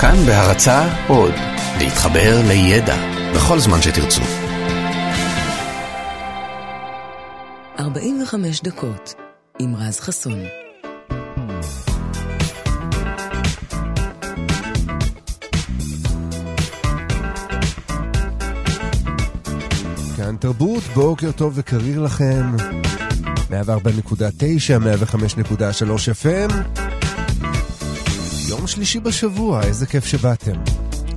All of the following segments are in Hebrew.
כאן בהרצה עוד, להתחבר לידע בכל זמן שתרצו. 45 דקות עם רז חסון. כאן תרבות, בוקר טוב וקריר לכם. 104.9, 105.3 FM. שלישי בשבוע, איזה כיף שבאתם.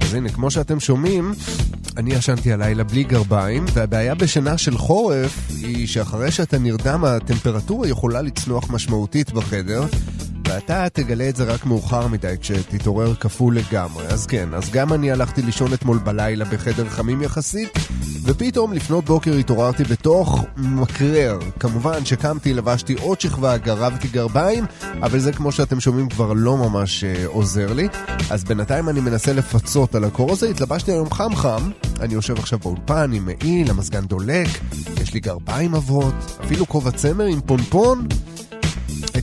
אז הנה, כמו שאתם שומעים, אני ישנתי הלילה בלי גרביים, והבעיה בשינה של חורף היא שאחרי שאתה נרדם הטמפרטורה יכולה לצנוח משמעותית בחדר, ואתה תגלה את זה רק מאוחר מדי כשתתעורר כפול לגמרי. אז כן, אז גם אני הלכתי לישון אתמול בלילה בחדר חמים יחסית, ופתאום לפנות בוקר התעוררתי בתוך מקרר. כמובן שקמתי, לבשתי עוד שכבה, גרבתי גרביים, אבל זה כמו שאתם שומעים כבר לא ממש uh, עוזר לי. אז בינתיים אני מנסה לפצות על הקור הזה, התלבשתי היום חם חם, אני יושב עכשיו באולפן עם מעיל, המזגן דולק, יש לי גרביים עבות, אפילו כובע צמר עם פונפון.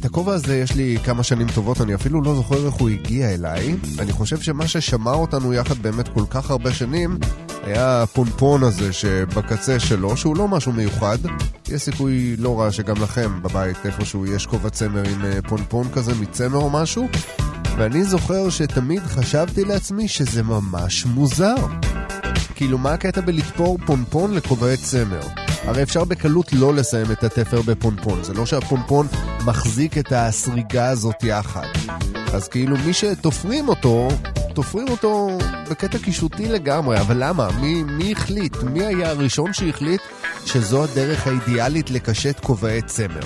את הכובע הזה יש לי כמה שנים טובות, אני אפילו לא זוכר איך הוא הגיע אליי. אני חושב שמה ששמע אותנו יחד באמת כל כך הרבה שנים, היה הפונפון הזה שבקצה שלו, שהוא לא משהו מיוחד. יש סיכוי לא רע שגם לכם בבית איפשהו יש כובע צמר עם אה, פונפון כזה מצמר או משהו. ואני זוכר שתמיד חשבתי לעצמי שזה ממש מוזר. כאילו, מה הקטע בלתפור פונפון לכובעי צמר? הרי אפשר בקלות לא לסיים את התפר בפונפון, זה לא שהפונפון מחזיק את הסריגה הזאת יחד. אז כאילו מי שתופרים אותו, תופרים אותו בקטע קישוטי לגמרי, אבל למה? מי, מי החליט? מי היה הראשון שהחליט שזו הדרך האידיאלית לקשט כובעי צמר?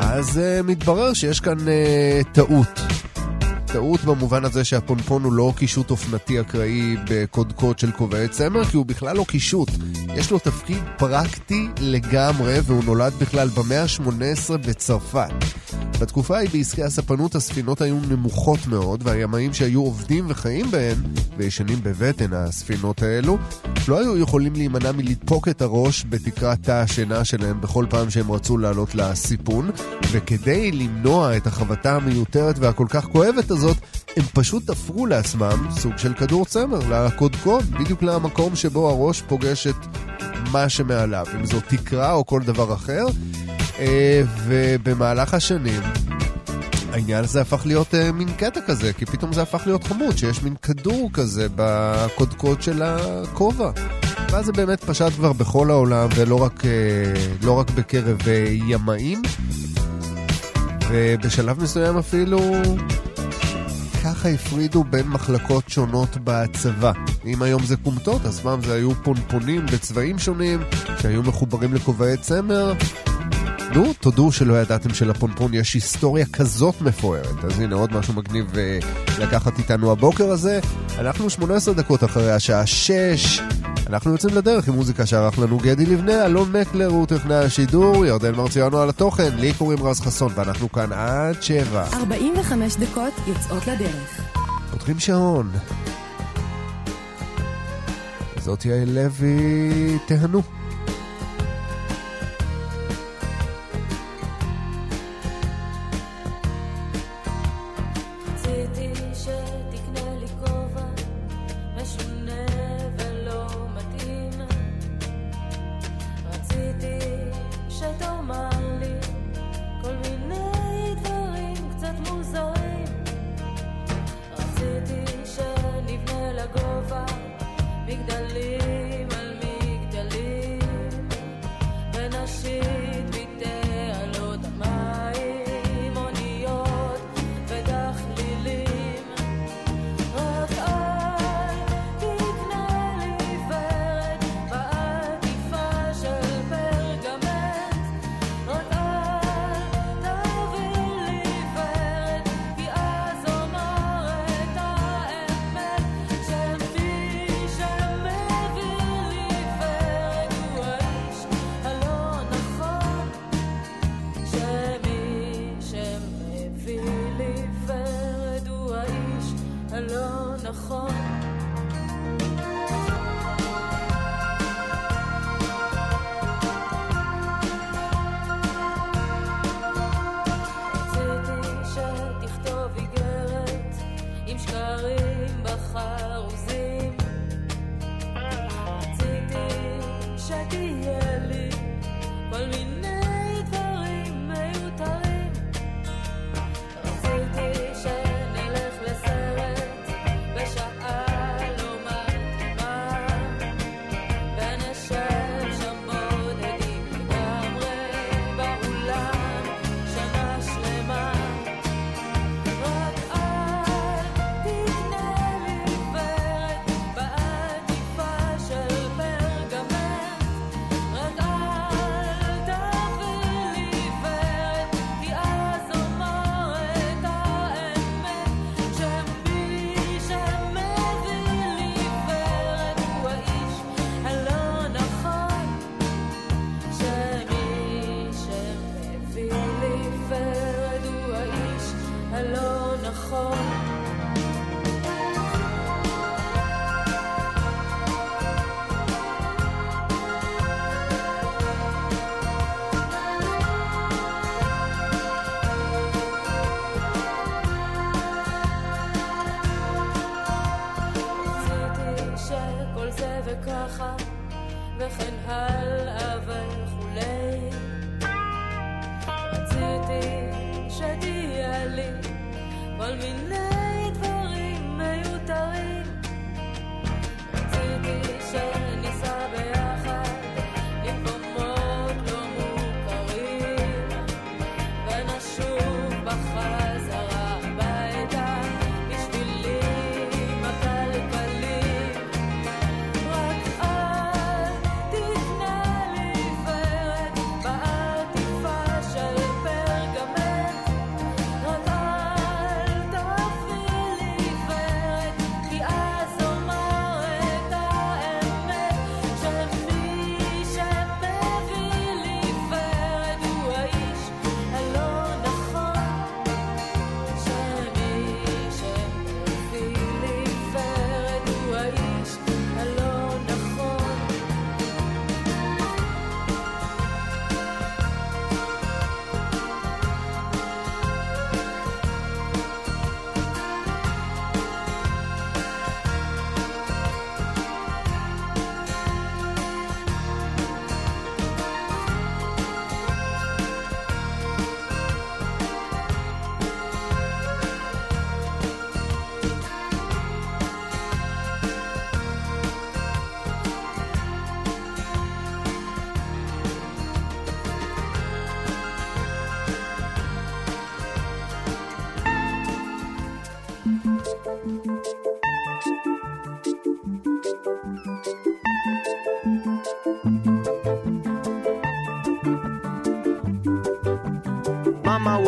אז uh, מתברר שיש כאן uh, טעות. טעות במובן הזה שהפונפון הוא לא קישוט אופנתי אקראי בקודקוד של כובעי צמר, כי הוא בכלל לא קישוט. יש לו תפקיד פרקטי לגמרי, והוא נולד בכלל במאה ה-18 בצרפת. בתקופה ההיא בעסקי הספנות הספינות היו נמוכות מאוד, והימאים שהיו עובדים וחיים בהן, וישנים בבטן הספינות האלו, לא היו יכולים להימנע מלדפוק את הראש בתקרת תא השינה שלהם בכל פעם שהם רצו לעלות לסיפון, וכדי למנוע את החבטה המיותרת והכל כך כואבת הזאת, הם פשוט תפרו לעצמם סוג של כדור צמר, לקודקוד, בדיוק למקום שבו הראש פוגש את מה שמעליו, אם זו תקרה או כל דבר אחר. אה, ובמהלך השנים העניין הזה הפך להיות uh, מין קטע כזה, כי פתאום זה הפך להיות חמוד, שיש מין כדור כזה בקודקוד של הכובע. ואז זה באמת פשט כבר בכל העולם, ולא רק, uh, לא רק בקרב ימאים. ובשלב מסוים אפילו ככה הפרידו בין מחלקות שונות בצבא. אם היום זה כומתות, אז פעם זה היו פונפונים בצבעים שונים, שהיו מחוברים לכובעי צמר. נו, תודו שלא ידעתם שלפונפון יש היסטוריה כזאת מפוארת. אז הנה עוד משהו מגניב uh, לקחת איתנו הבוקר הזה. אנחנו 18 דקות אחרי השעה 6. אנחנו יוצאים לדרך עם מוזיקה שערך לנו גדי לבנה, אלון מקלר הוא טכנאי השידור, ירדן מרציאנו על התוכן, לי קוראים רז חסון, ואנחנו כאן עד 7. 45 דקות יוצאות לדרך. פותחים שעון. זאת יעל לוי, תהנו.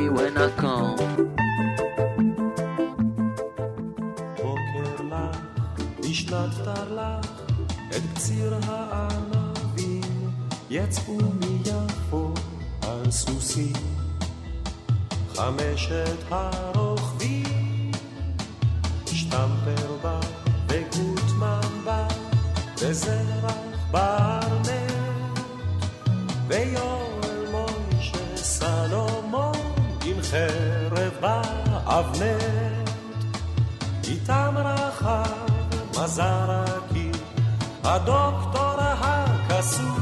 me when I come. בוקר לך, בשנת תרל"ח, את קציר הענבים יצאו מיפו על סוסים. חמשת הרוכבים, חרב באבנט. איתם רחב מזרקי, הדוקטור הכסוף,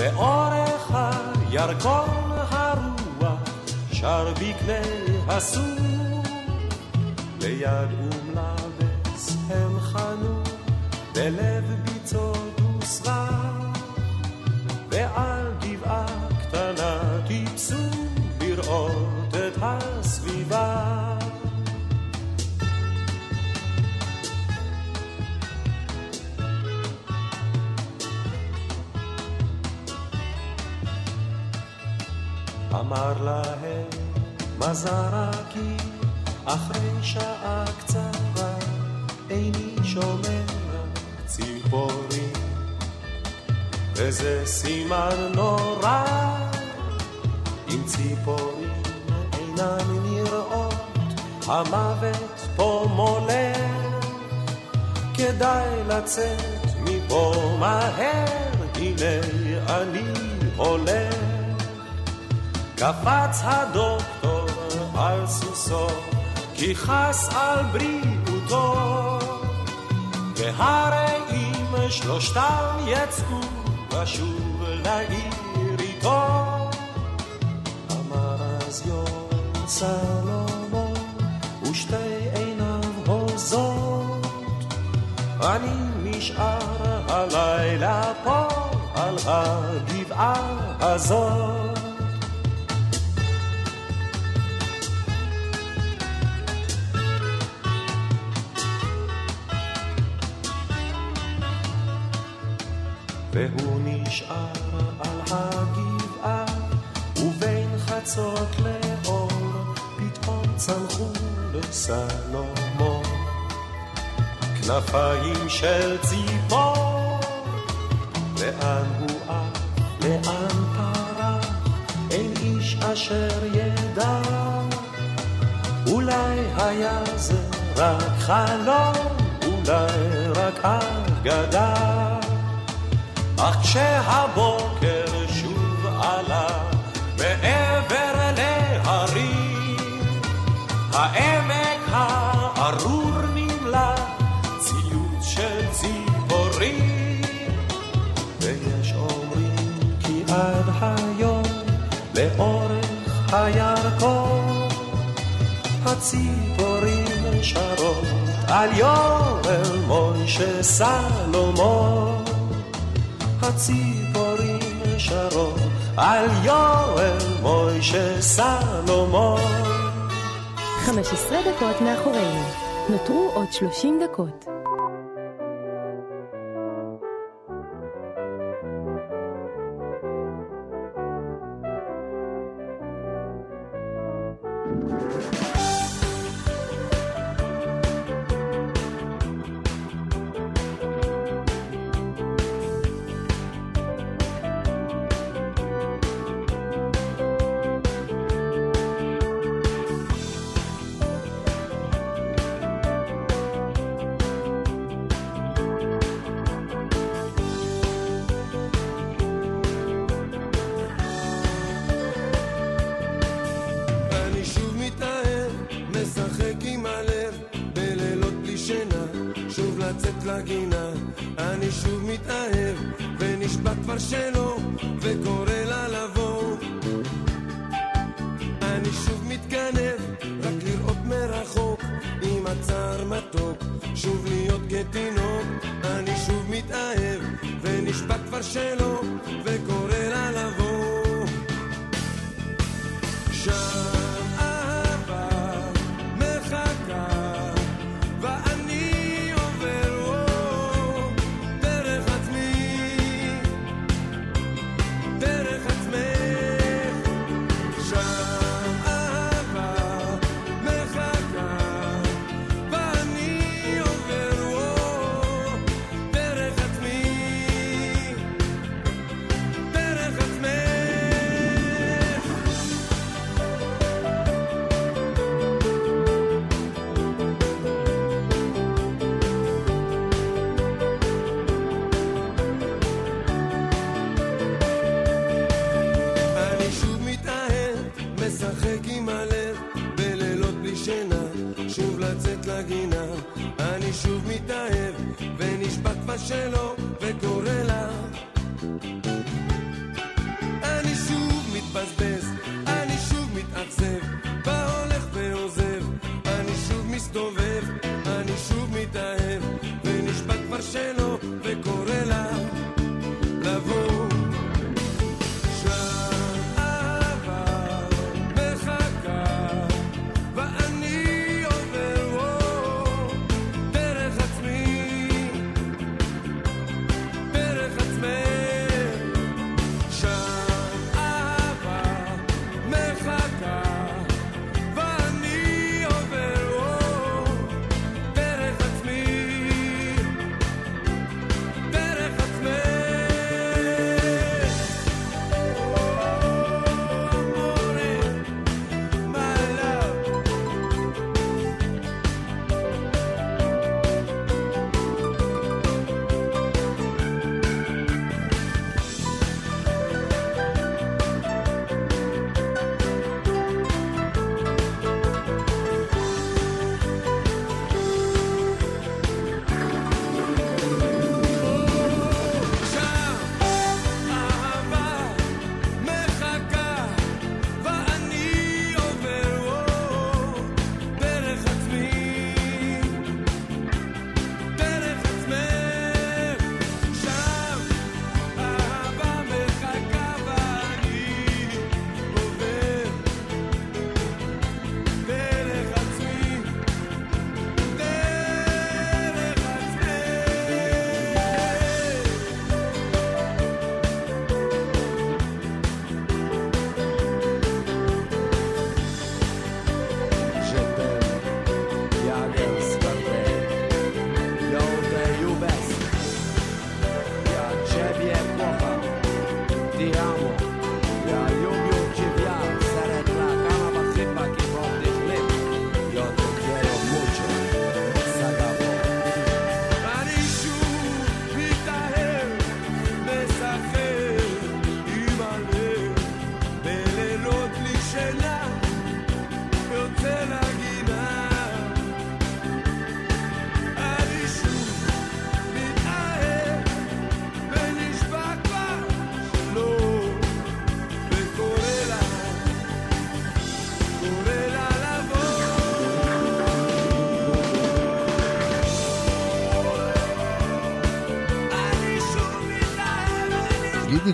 לאורך הירקון הרוח, שר בקנה הסוף, ליד אום לבס הם חנו, בלב ביצות וסבך, אמר להם מזרקי אחרי שעה קצרה איני שומע ציפורים. וזה סימן נורא אם ציפורים אינן נראות המוות פה מולך כדאי לצאת מפה מהר הנה אני הולך קפץ הדוקטור על סוסו, כי חס על בריאותו. והרי אם שלושתם יצאו לשוב לעיר איתו, אמר אז יום סלומון, ושתי עיניו הוזות, אני נשאר הלילה פה על הגבעה הזאת. והוא נשאר על הגבעה, ובין חצות לאור, פתאום צמחו לסלומון. כנפיים של ציפור, לאן הוא עף, לאן פרח, אין איש אשר ידע. אולי היה זה רק חלום, אולי רק אגדה. אך כשהבוקר שוב עלה מעבר להרים, העמק הארור נמלא ציוץ של ציפורים. ויש אומרים כי עד היום לאורך הירקון הציפורים שרות על יואל מוישה סלומון. הציפורים שרות על יואל מוישה סלומון. 15 דקות מאחורינו. נותרו עוד 30 דקות. ונשבע כבר שלא וקורא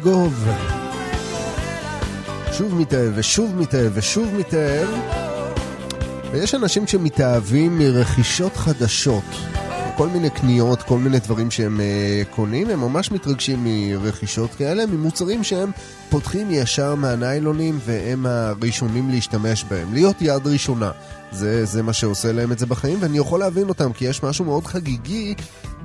אני גידי גוב. שוב מתאהב ושוב מתאהב ושוב מתאהב. ויש אנשים שמתאהבים מרכישות חדשות. כל מיני קניות, כל מיני דברים שהם uh, קונים, הם ממש מתרגשים מרכישות כאלה, ממוצרים שהם פותחים ישר מהניילונים והם הראשונים להשתמש בהם. להיות יד ראשונה. זה, זה מה שעושה להם את זה בחיים, ואני יכול להבין אותם, כי יש משהו מאוד חגיגי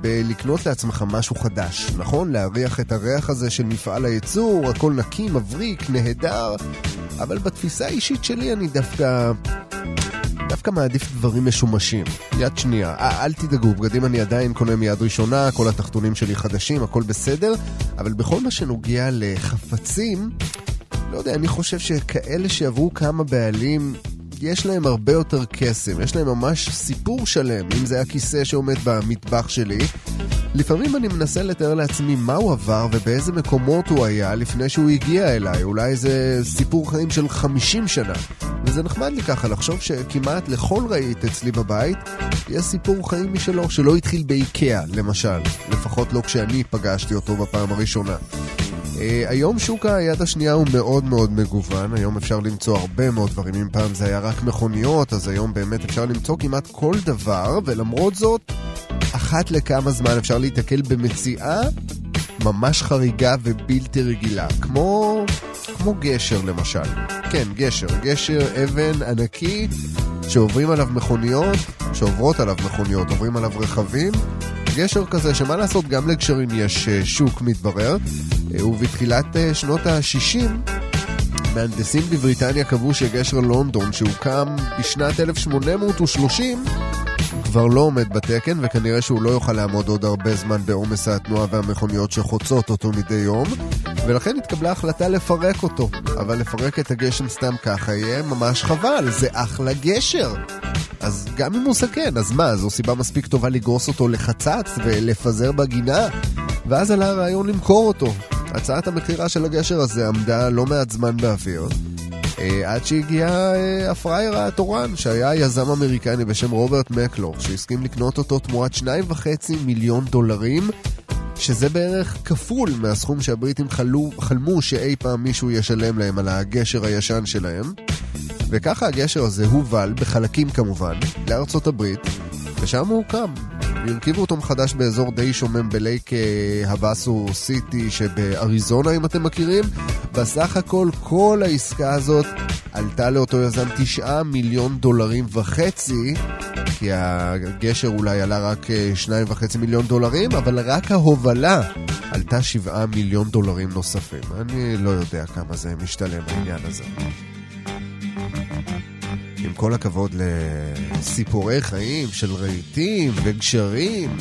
בלקנות לעצמך משהו חדש, נכון? להריח את הריח הזה של מפעל הייצור, הכל נקי, מבריק, נהדר, אבל בתפיסה האישית שלי אני דווקא... דווקא מעדיף דברים משומשים. יד שנייה, 아, אל תדאגו, בגדים אני עדיין קונה מיד ראשונה, כל התחתונים שלי חדשים, הכל בסדר, אבל בכל מה שנוגע לחפצים, לא יודע, אני חושב שכאלה שעברו כמה בעלים, יש להם הרבה יותר קסם, יש להם ממש סיפור שלם, אם זה הכיסא שעומד במטבח שלי. לפעמים אני מנסה לתאר לעצמי מה הוא עבר ובאיזה מקומות הוא היה לפני שהוא הגיע אליי, אולי זה סיפור חיים של 50 שנה. וזה נחמד לי ככה לחשוב שכמעט לכל רהיט אצלי בבית יש סיפור חיים משלו, שלא התחיל באיקאה, למשל. לפחות לא כשאני פגשתי אותו בפעם הראשונה. Uh, היום שוק היד השנייה הוא מאוד מאוד מגוון, היום אפשר למצוא הרבה מאוד דברים, אם פעם זה היה רק מכוניות, אז היום באמת אפשר למצוא כמעט כל דבר, ולמרות זאת, אחת לכמה זמן אפשר להיתקל במציאה ממש חריגה ובלתי רגילה, כמו, כמו גשר למשל. כן, גשר, גשר אבן ענקי שעוברים עליו מכוניות, שעוברות עליו מכוניות, עוברים עליו רכבים. גשר כזה שמה לעשות, גם לגשרים יש אה, שוק מתברר, אה, ובתחילת אה, שנות ה-60 מהנדסים בבריטניה קבעו שגשר לונדון שהוקם בשנת 1830 כבר לא עומד בתקן וכנראה שהוא לא יוכל לעמוד עוד הרבה זמן בעומס התנועה והמכוניות שחוצות אותו מדי יום ולכן התקבלה החלטה לפרק אותו אבל לפרק את הגשם סתם ככה יהיה ממש חבל, זה אחלה גשר אז גם אם הוא סכן, אז מה, זו סיבה מספיק טובה לגרוס אותו לחצץ ולפזר בגינה? ואז עלה הרעיון למכור אותו. הצעת המכירה של הגשר הזה עמדה לא מעט זמן באוויר. אה, עד שהגיע אה, הפראייר התורן, שהיה יזם אמריקני בשם רוברט מקלור, שהסכים לקנות אותו תמורת 2.5 מיליון דולרים, שזה בערך כפול מהסכום שהבריטים חלו, חלמו שאי פעם מישהו ישלם להם על הגשר הישן שלהם. וככה הגשר הזה הובל, בחלקים כמובן, לארצות הברית, ושם הוא הוקם. והרכיבו אותו מחדש באזור די שומם בלייק אה, הבאסו סיטי שבאריזונה, אם אתם מכירים. בסך הכל, כל העסקה הזאת עלתה לאותו יזם 9 מיליון דולרים וחצי, כי הגשר אולי עלה רק אה, 2.5 מיליון דולרים, אבל רק ההובלה עלתה 7 מיליון דולרים נוספים. אני לא יודע כמה זה משתלם העניין הזה. כל הכבוד לסיפורי חיים של רהיטים וגשרים.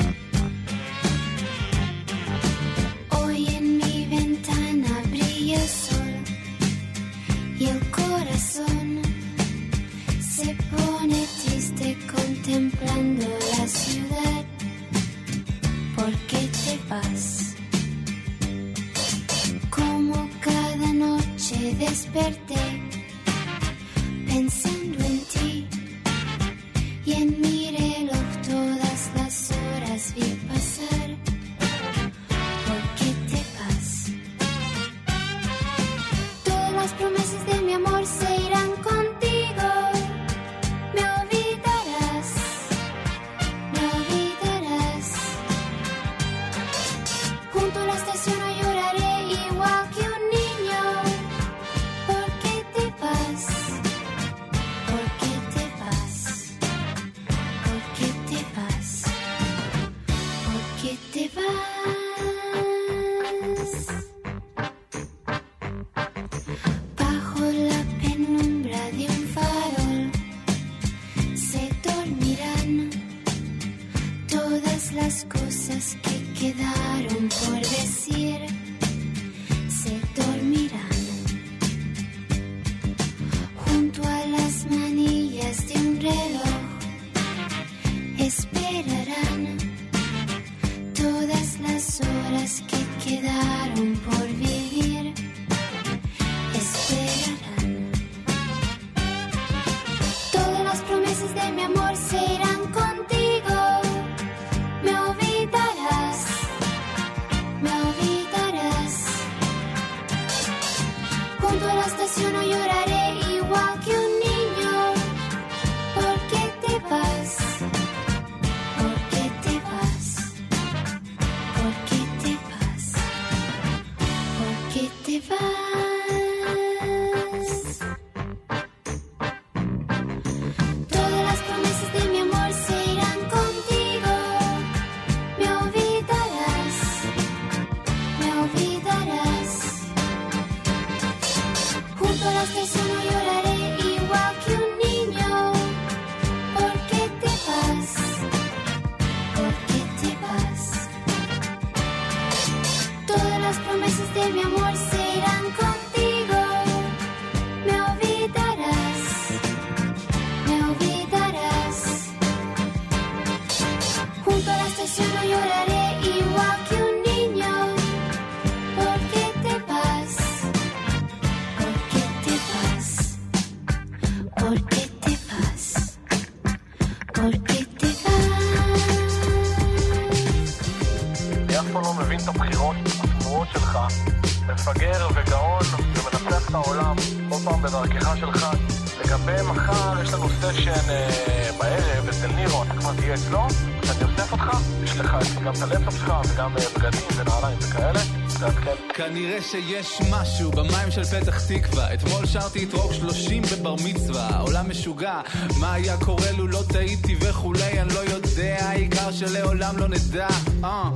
כנראה שיש משהו במים של פתח תקווה אתמול שרתי את רוק 30 בבר מצווה העולם משוגע מה היה קורה לו לולא טעיתי וכולי אני לא יודע העיקר שלעולם לא נדע אה.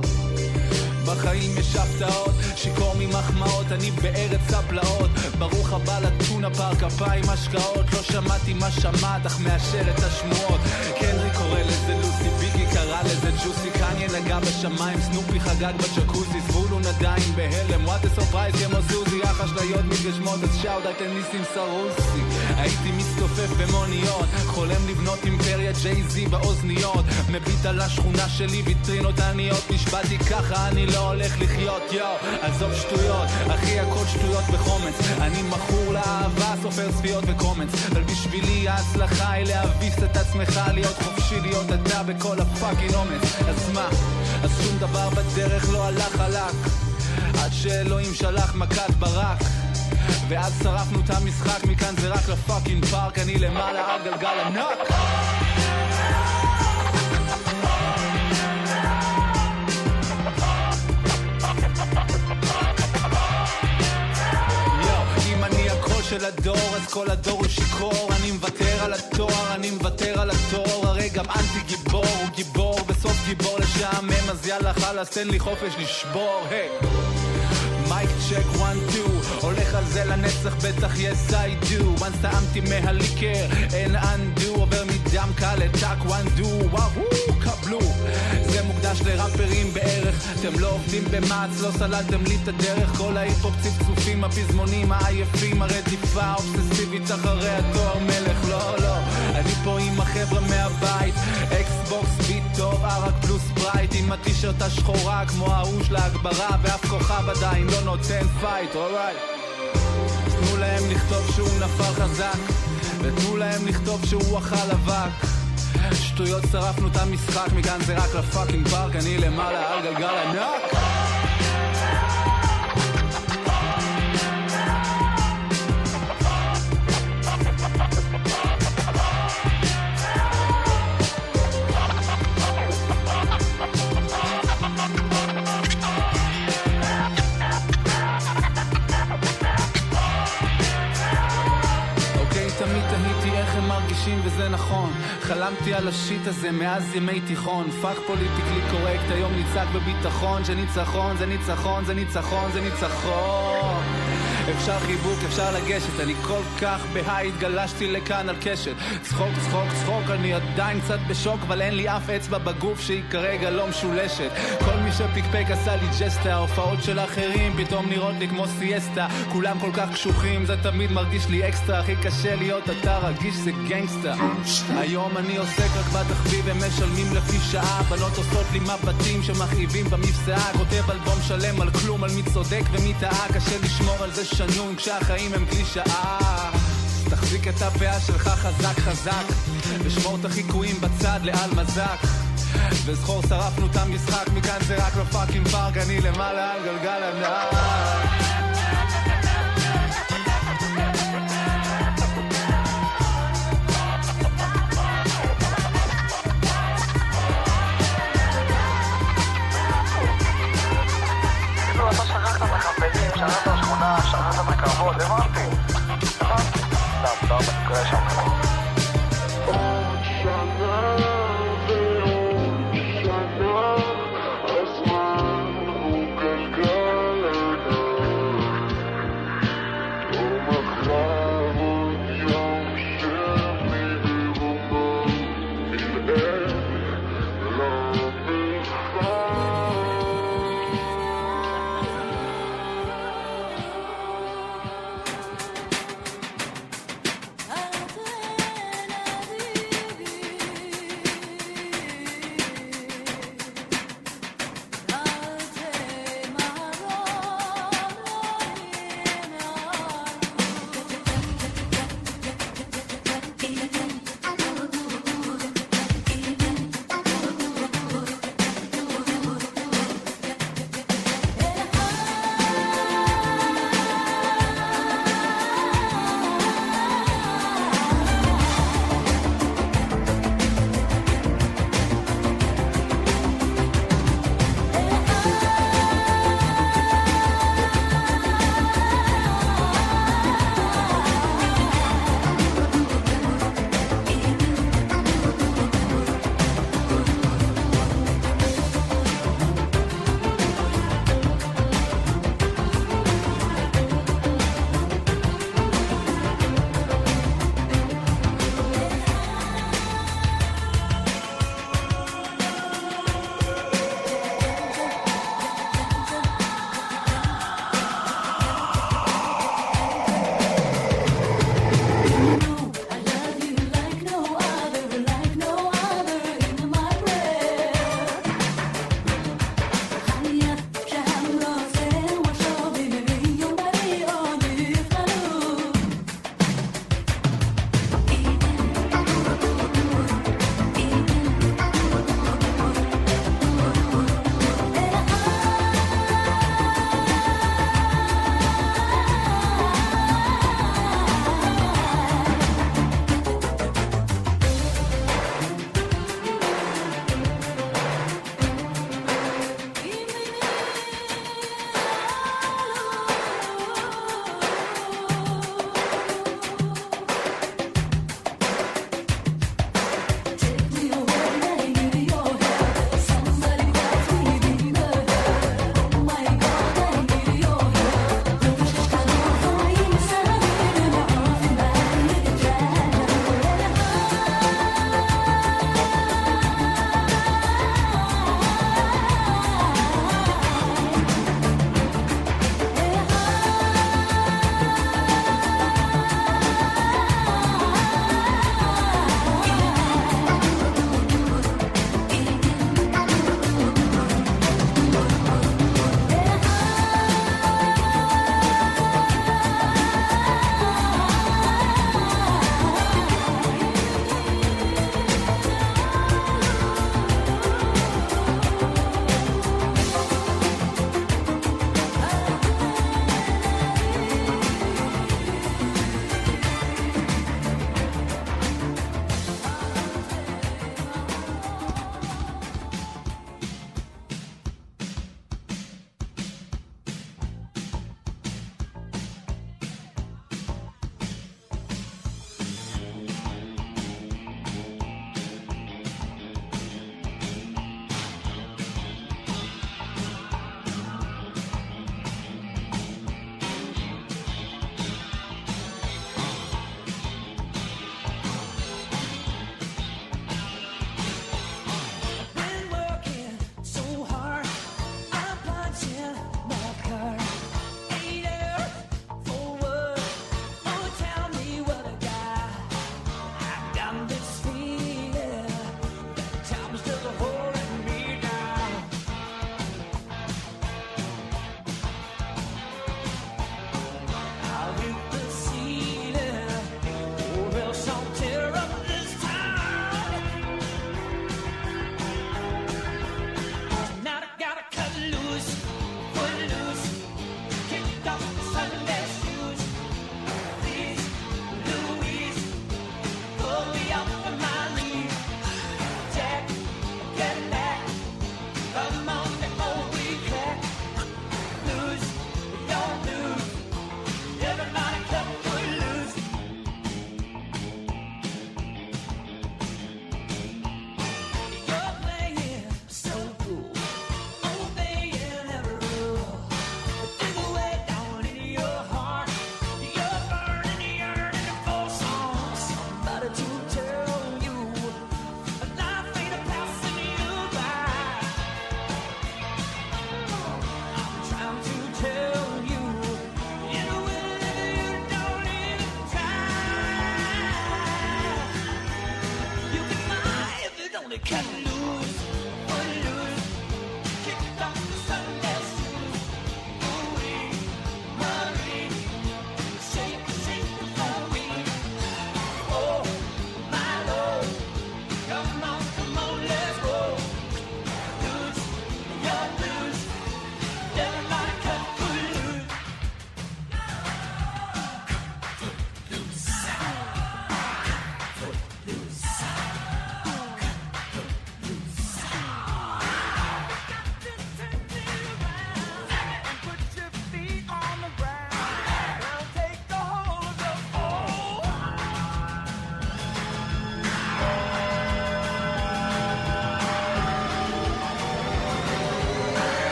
בחיים יש הפתעות, שיכור ממחמאות, אני בארץ הפלאות. ברוך הבא לטונה פארק, אפיים השקעות, לא שמעתי מה שמעת, אך מאשר את השמועות. קנרי קורא לזה לוסי, לזה ג'וסי, קניה נגע בשמיים, סנופי חגג בג'קוזי, זבולון עדיין בהלם, what surprise כמו סוזי, אך אשליות מתגשמות, אז shout out ל ניסים סרוסי. הייתי מסתופף במוניות, חולם לבנות אימפריה ג'יי-זי באוזניות, מביט על השכונה שלי, ויטרינות עניות, נשבעתי ככה, אני לא הולך לחיות, יואו, עזוב שטויות, אחי הכל שטויות בחומץ, אני מכור לאהבה, סופר צפיות וקומץ, אבל ההצלחה היא להביס את עצמך, להיות חופשי, להיות אתה בכל הפאקינג אומץ, אז מה, אז שום דבר בדרך לא הלך חלק, עד שאלוהים שלח מכת ברק. ואז שרפנו את המשחק, מכאן זה רק לפאקינג פארק, אני למעלה על גלגל ענק. של הדור, אז כל הדור הוא שיכור. אני מוותר על התואר, אני מוותר על התואר. הרי גם אנטי גיבור הוא גיבור, בסוף גיבור לשעמם, אז יאללה חלאס, תן לי חופש לשבור, היי. mic check one two הולך על זה לנצח בטח yes I do. Once טעמתי מהליקר אין undo. עובר מדם קל לטאקוונדו וואו קבלו. זה מוקדש לראפרים בערך. אתם לא עובדים במע"צ לא סללתם לי את הדרך. כל ההיפ-הופ צפצופים הפזמונים העייפים הרדיפה האובססיבית אחרי התואר מלך. לא לא אני פה עם החבר'ה מהבית. אקסבוקס ביט טוב ערק פלוס ספרייט עם הטישרט השחורה כמו ההוא של ההגברה ואף כוכב עדיין לא נותן fight. alright תנו להם לכתוב שהוא נפל חזק ותנו להם לכתוב שהוא אכל אבק. שטויות שרפנו את המשחק מכאן זה רק לפאקינג פארק אני למעלה על גלגל ענק על ה shit הזה מאז ימי תיכון. fuck politically correct היום נצעק בביטחון. שניצחון זה ניצחון זה ניצחון זה ניצחון אפשר חיבוק, אפשר לגשת, אני כל כך ב high, התגלשתי לכאן על קשת. צחוק, צחוק, צחוק, אני עדיין קצת בשוק, אבל אין לי אף אצבע בגוף שהיא כרגע לא משולשת. כל מי שפיקפק עשה לי ג'סטה, ההופעות של אחרים פתאום נראות לי כמו סיאסטה. כולם כל כך קשוחים, זה תמיד מרגיש לי אקסטרה, הכי קשה להיות אתה רגיש זה gangsta. היום אני עוסק רק בתחביב, הם משלמים לפי שעה, בנות עושות לי מבטים שמכאיבים במפסעה, כותב אלבום שלם על כלום, על מי צודק ומי טעה, קשה לשמור על זה שנון כשהחיים הם קלישאה. תחזיק את הפאה שלך חזק חזק, ושמור את החיקויים בצד לעל מזק. וזכור שרפנו את המשחק, מכאן זה רק לא פאקינג פארק, אני למעלה על גלגל ענק.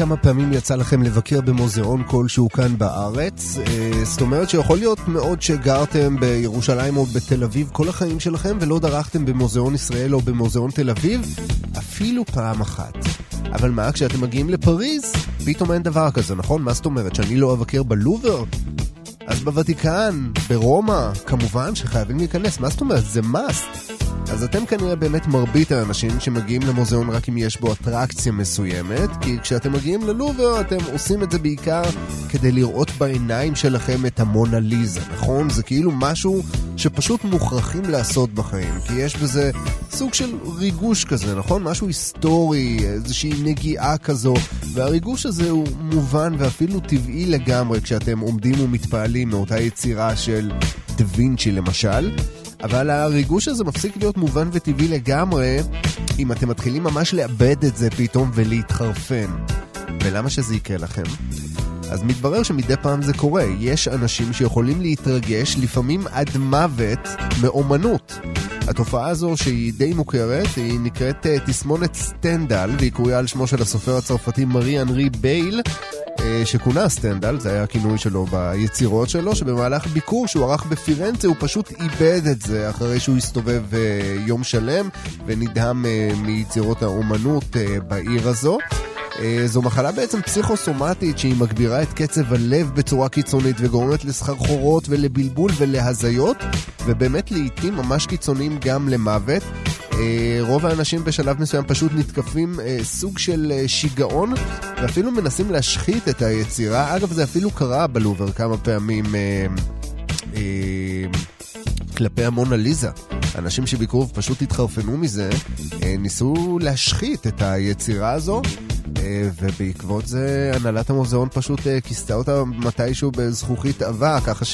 כמה פעמים יצא לכם לבקר במוזיאון כלשהו כאן בארץ. אה, זאת אומרת שיכול להיות מאוד שגרתם בירושלים או בתל אביב כל החיים שלכם ולא דרכתם במוזיאון ישראל או במוזיאון תל אביב אפילו פעם אחת. אבל מה, כשאתם מגיעים לפריז, פתאום אין דבר כזה, נכון? מה זאת אומרת, שאני לא אבקר בלובר? אז בוותיקן, ברומא, כמובן שחייבים להיכנס, מה זאת אומרת? זה must. אז אתם כנראה באמת מרבית האנשים שמגיעים למוזיאון רק אם יש בו אטרקציה מסוימת, כי כשאתם מגיעים ללובר אתם עושים את זה בעיקר כדי לראות בעיניים שלכם את המונה ליזה, נכון? זה כאילו משהו שפשוט מוכרחים לעשות בחיים, כי יש בזה סוג של ריגוש כזה, נכון? משהו היסטורי, איזושהי נגיעה כזו, והריגוש הזה הוא מובן ואפילו טבעי לגמרי כשאתם עומדים ומתפעלים מאותה יצירה של דה וינצ'י למשל. אבל הריגוש הזה מפסיק להיות מובן וטבעי לגמרי אם אתם מתחילים ממש לאבד את זה פתאום ולהתחרפן. ולמה שזה יקרה לכם? אז מתברר שמדי פעם זה קורה. יש אנשים שיכולים להתרגש, לפעמים עד מוות, מאומנות. התופעה הזו, שהיא די מוכרת, היא נקראת אה, תסמונת סטנדל, והיא קרויה על שמו של הסופר הצרפתי מארי אנרי בייל, שכונה סטנדל, זה היה הכינוי שלו ביצירות שלו, שבמהלך ביקור שהוא ערך בפירנצה הוא פשוט איבד את זה אחרי שהוא הסתובב אה, יום שלם ונדהם אה, מיצירות האומנות אה, בעיר הזו. אה, זו מחלה בעצם פסיכוסומטית שהיא מגבירה את קצב הלב בצורה קיצונית וגורמת לסחרחורות ולבלבול ולהזיות ובאמת לעיתים ממש קיצוניים גם למוות. אה, רוב האנשים בשלב מסוים פשוט נתקפים אה, סוג של אה, שיגעון ואפילו מנסים להשחית את היצירה. אגב זה אפילו קרה בלובר כמה פעמים כלפי המונה ליזה. אנשים שביקרו ופשוט התחרפנו מזה, ניסו להשחית את היצירה הזו. ובעקבות זה הנהלת המוזיאון פשוט כיסתה אותה מתישהו בזכוכית עבה, ככה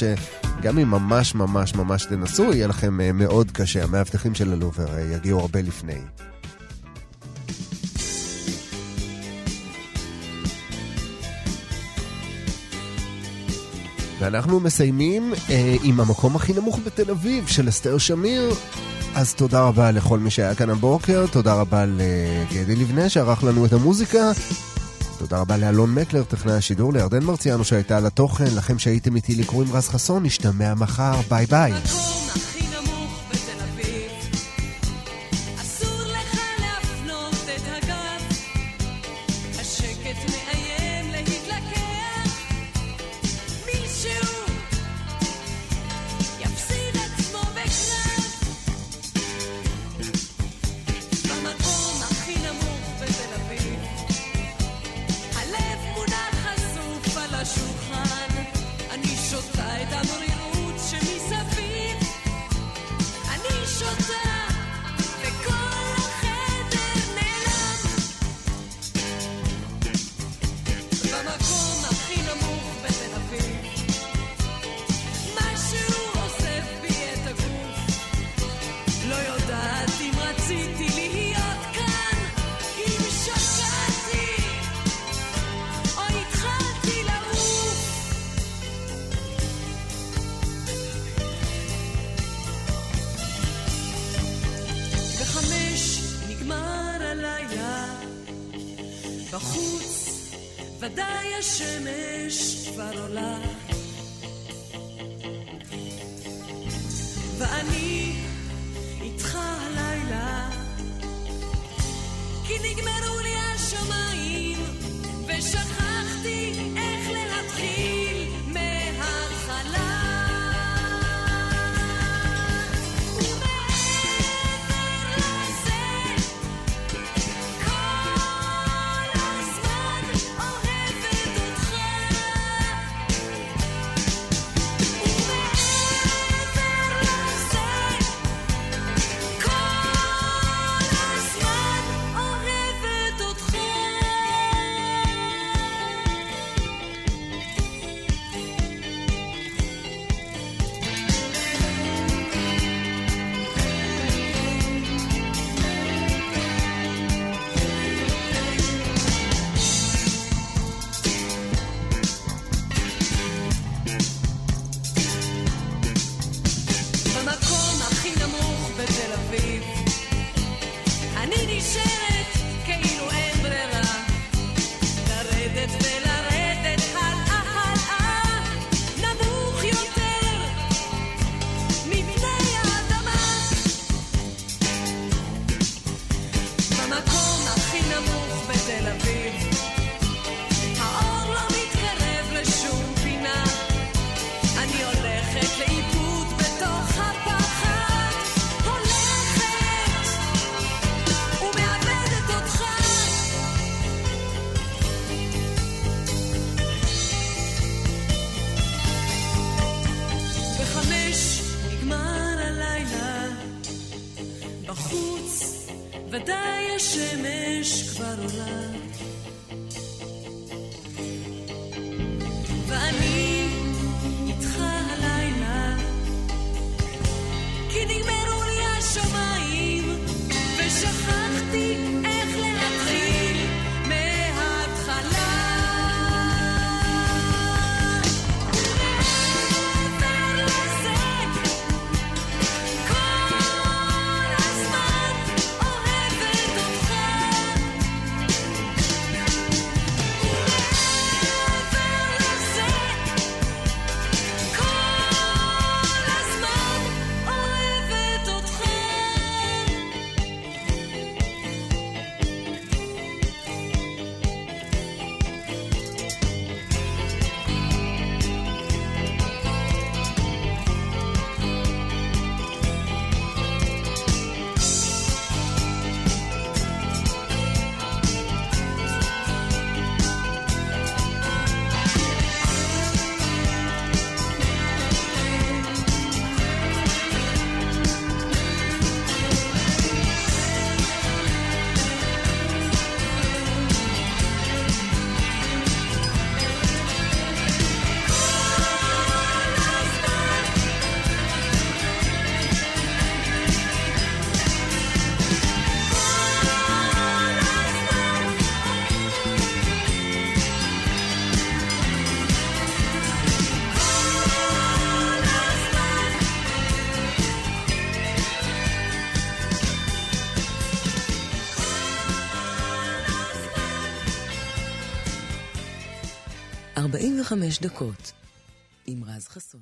שגם אם ממש ממש ממש תנסו, יהיה לכם אה, מאוד קשה. המאבטחים של הלובר אה, יגיעו הרבה לפני. ואנחנו מסיימים אה, עם המקום הכי נמוך בתל אביב של אסתר שמיר. אז תודה רבה לכל מי שהיה כאן הבוקר, תודה רבה לגדי לבנה שערך לנו את המוזיקה. תודה רבה לאלון מקלר, טכנאי השידור, לירדן מרציאנו שהייתה על התוכן, לכם שהייתם איתי לקרוא עם רז חסון, נשתמע מחר, ביי ביי. 25 דקות עם רז חסון.